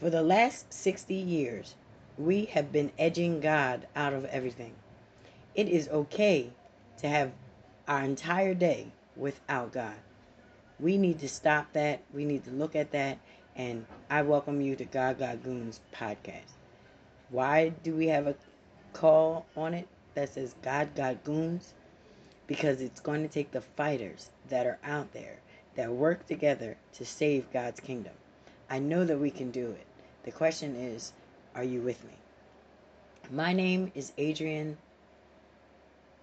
For the last 60 years, we have been edging God out of everything. It is okay to have our entire day without God. We need to stop that. We need to look at that. And I welcome you to God Got Goons podcast. Why do we have a call on it that says God Got Goons? Because it's going to take the fighters that are out there that work together to save God's kingdom. I know that we can do it. The question is, are you with me? My name is Adrian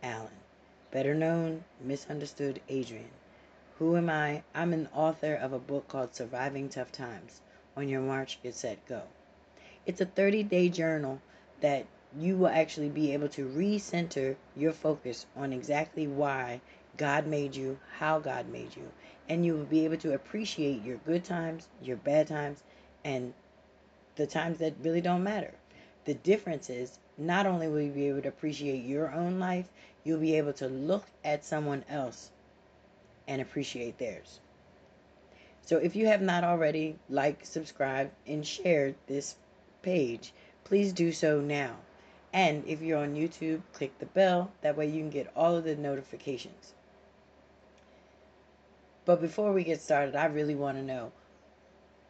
Allen, better known, misunderstood Adrian. Who am I? I'm an author of a book called Surviving Tough Times. On your march, get set, go. It's a 30 day journal that you will actually be able to recenter your focus on exactly why God made you, how God made you, and you will be able to appreciate your good times, your bad times, and the times that really don't matter. The difference is not only will you be able to appreciate your own life, you'll be able to look at someone else and appreciate theirs. So if you have not already liked, subscribed, and shared this page, please do so now. And if you're on YouTube, click the bell. That way you can get all of the notifications. But before we get started, I really want to know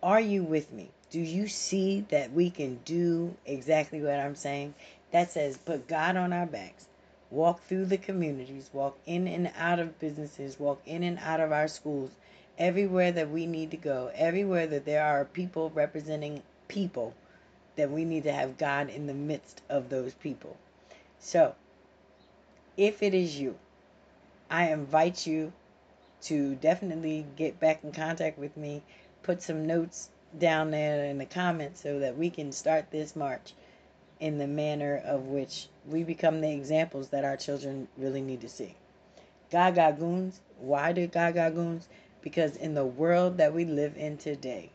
are you with me? Do you see that we can do exactly what I'm saying? That says put God on our backs, walk through the communities, walk in and out of businesses, walk in and out of our schools, everywhere that we need to go, everywhere that there are people representing people, that we need to have God in the midst of those people. So, if it is you, I invite you to definitely get back in contact with me. Put some notes down there in the comments so that we can start this march in the manner of which we become the examples that our children really need to see. Gaga Goons, why do Gaga Goons? Because in the world that we live in today,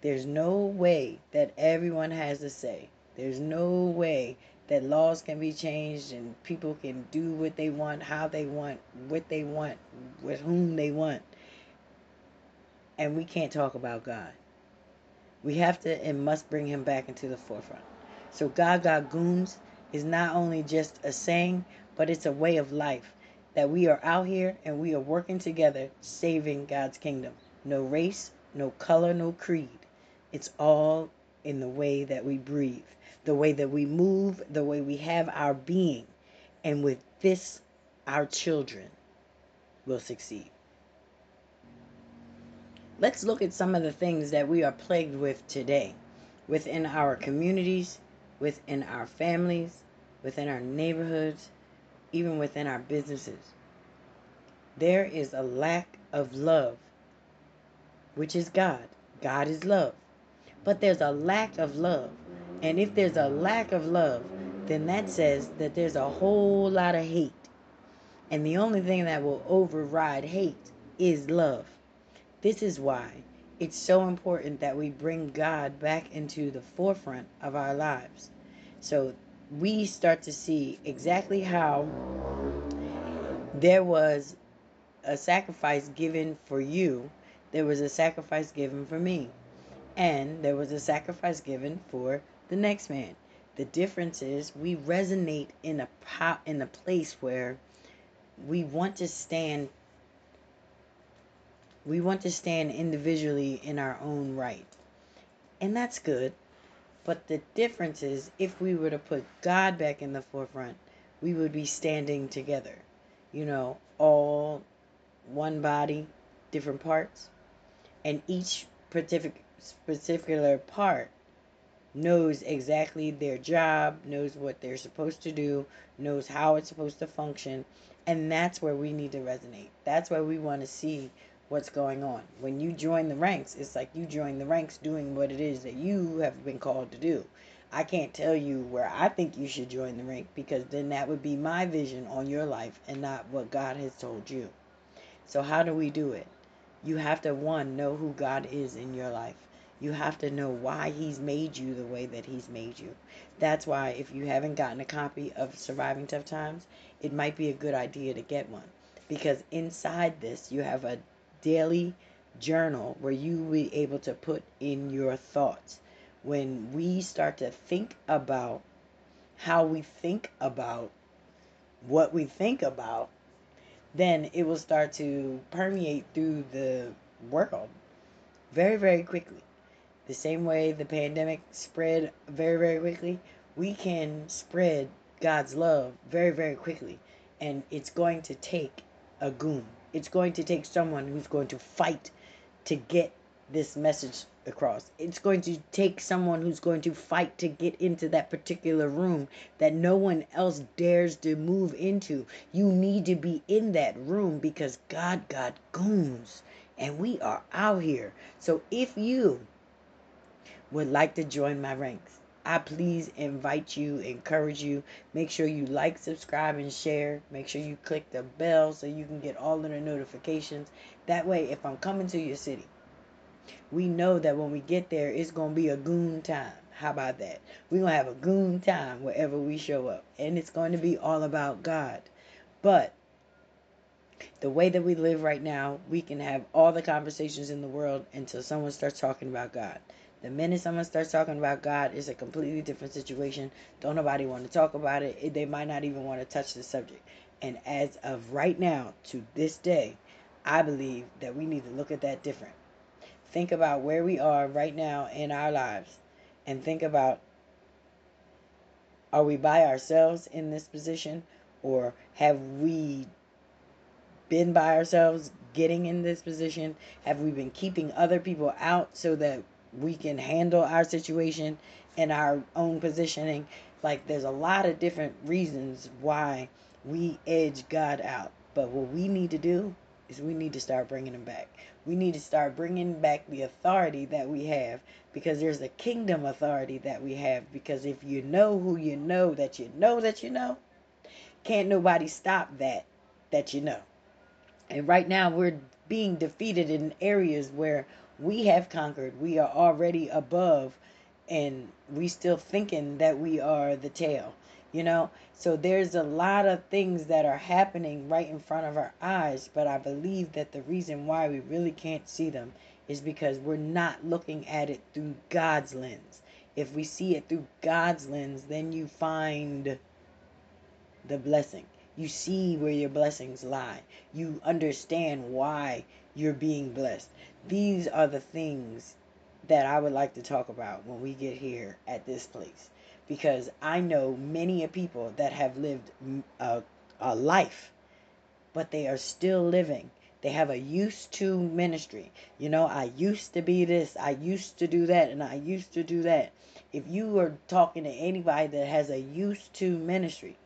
there's no way that everyone has a say. There's no way that laws can be changed and people can do what they want, how they want, what they want, with whom they want. And we can't talk about God. We have to and must bring him back into the forefront. So Gaga Goons is not only just a saying, but it's a way of life that we are out here and we are working together saving God's kingdom. No race, no color, no creed. It's all in the way that we breathe, the way that we move, the way we have our being. And with this, our children will succeed. Let's look at some of the things that we are plagued with today within our communities, within our families, within our neighborhoods, even within our businesses. There is a lack of love, which is God. God is love. But there's a lack of love. And if there's a lack of love, then that says that there's a whole lot of hate. And the only thing that will override hate is love. This is why it's so important that we bring God back into the forefront of our lives. So we start to see exactly how there was a sacrifice given for you, there was a sacrifice given for me, and there was a sacrifice given for the next man. The difference is we resonate in a po- in a place where we want to stand we want to stand individually in our own right. And that's good. But the difference is if we were to put God back in the forefront, we would be standing together. You know, all one body, different parts, and each specific particular part knows exactly their job, knows what they're supposed to do, knows how it's supposed to function, and that's where we need to resonate. That's where we want to see what's going on. When you join the ranks, it's like you join the ranks doing what it is that you have been called to do. I can't tell you where I think you should join the rank because then that would be my vision on your life and not what God has told you. So, how do we do it? You have to, one, know who God is in your life. You have to know why He's made you the way that He's made you. That's why, if you haven't gotten a copy of Surviving Tough Times, it might be a good idea to get one. Because inside this, you have a daily journal where you will be able to put in your thoughts. when we start to think about how we think about what we think about, then it will start to permeate through the world very, very quickly. The same way the pandemic spread very, very quickly, we can spread God's love very, very quickly. And it's going to take a goon. It's going to take someone who's going to fight to get this message across. It's going to take someone who's going to fight to get into that particular room that no one else dares to move into. You need to be in that room because God got goons and we are out here. So if you would like to join my ranks, I please invite you, encourage you. Make sure you like, subscribe, and share. Make sure you click the bell so you can get all of the notifications. That way, if I'm coming to your city, we know that when we get there, it's going to be a goon time. How about that? We're going to have a goon time wherever we show up. And it's going to be all about God. But the way that we live right now, we can have all the conversations in the world until someone starts talking about God. The minute someone starts talking about God, it's a completely different situation. Don't nobody want to talk about it. They might not even want to touch the subject. And as of right now, to this day, I believe that we need to look at that different think about where we are right now in our lives and think about are we by ourselves in this position or have we been by ourselves getting in this position? Have we been keeping other people out so that we can handle our situation and our own positioning? Like, there's a lot of different reasons why we edge God out. But what we need to do is we need to start bringing him back. We need to start bringing back the authority that we have because there's a kingdom authority that we have. Because if you know who you know that you know that you know, can't nobody stop that that you know. And right now we're being defeated in areas where we have conquered. We are already above and we still thinking that we are the tail you know? So there's a lot of things that are happening right in front of our eyes but i believe that the reason why we really can't see them is because we're not looking at it through god's lens. If we see it through god's lens then you find the blessing. You see where your blessings lie. You understand why you're being blessed these are the things that I would like to talk about when we get here at this place because I know many people that have lived a, a life, but they are still living. They have a used to ministry. You know, I used to be this, I used to do that, and I used to do that. If you are talking to anybody that has a used to ministry,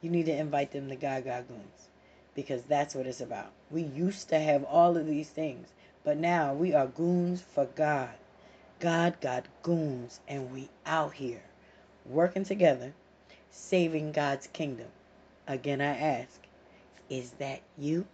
you need to invite them to Gaga Goons because that's what it's about. We used to have all of these things, but now we are goons for God. God got goons, and we out here working together, saving God's kingdom. Again, I ask, is that you?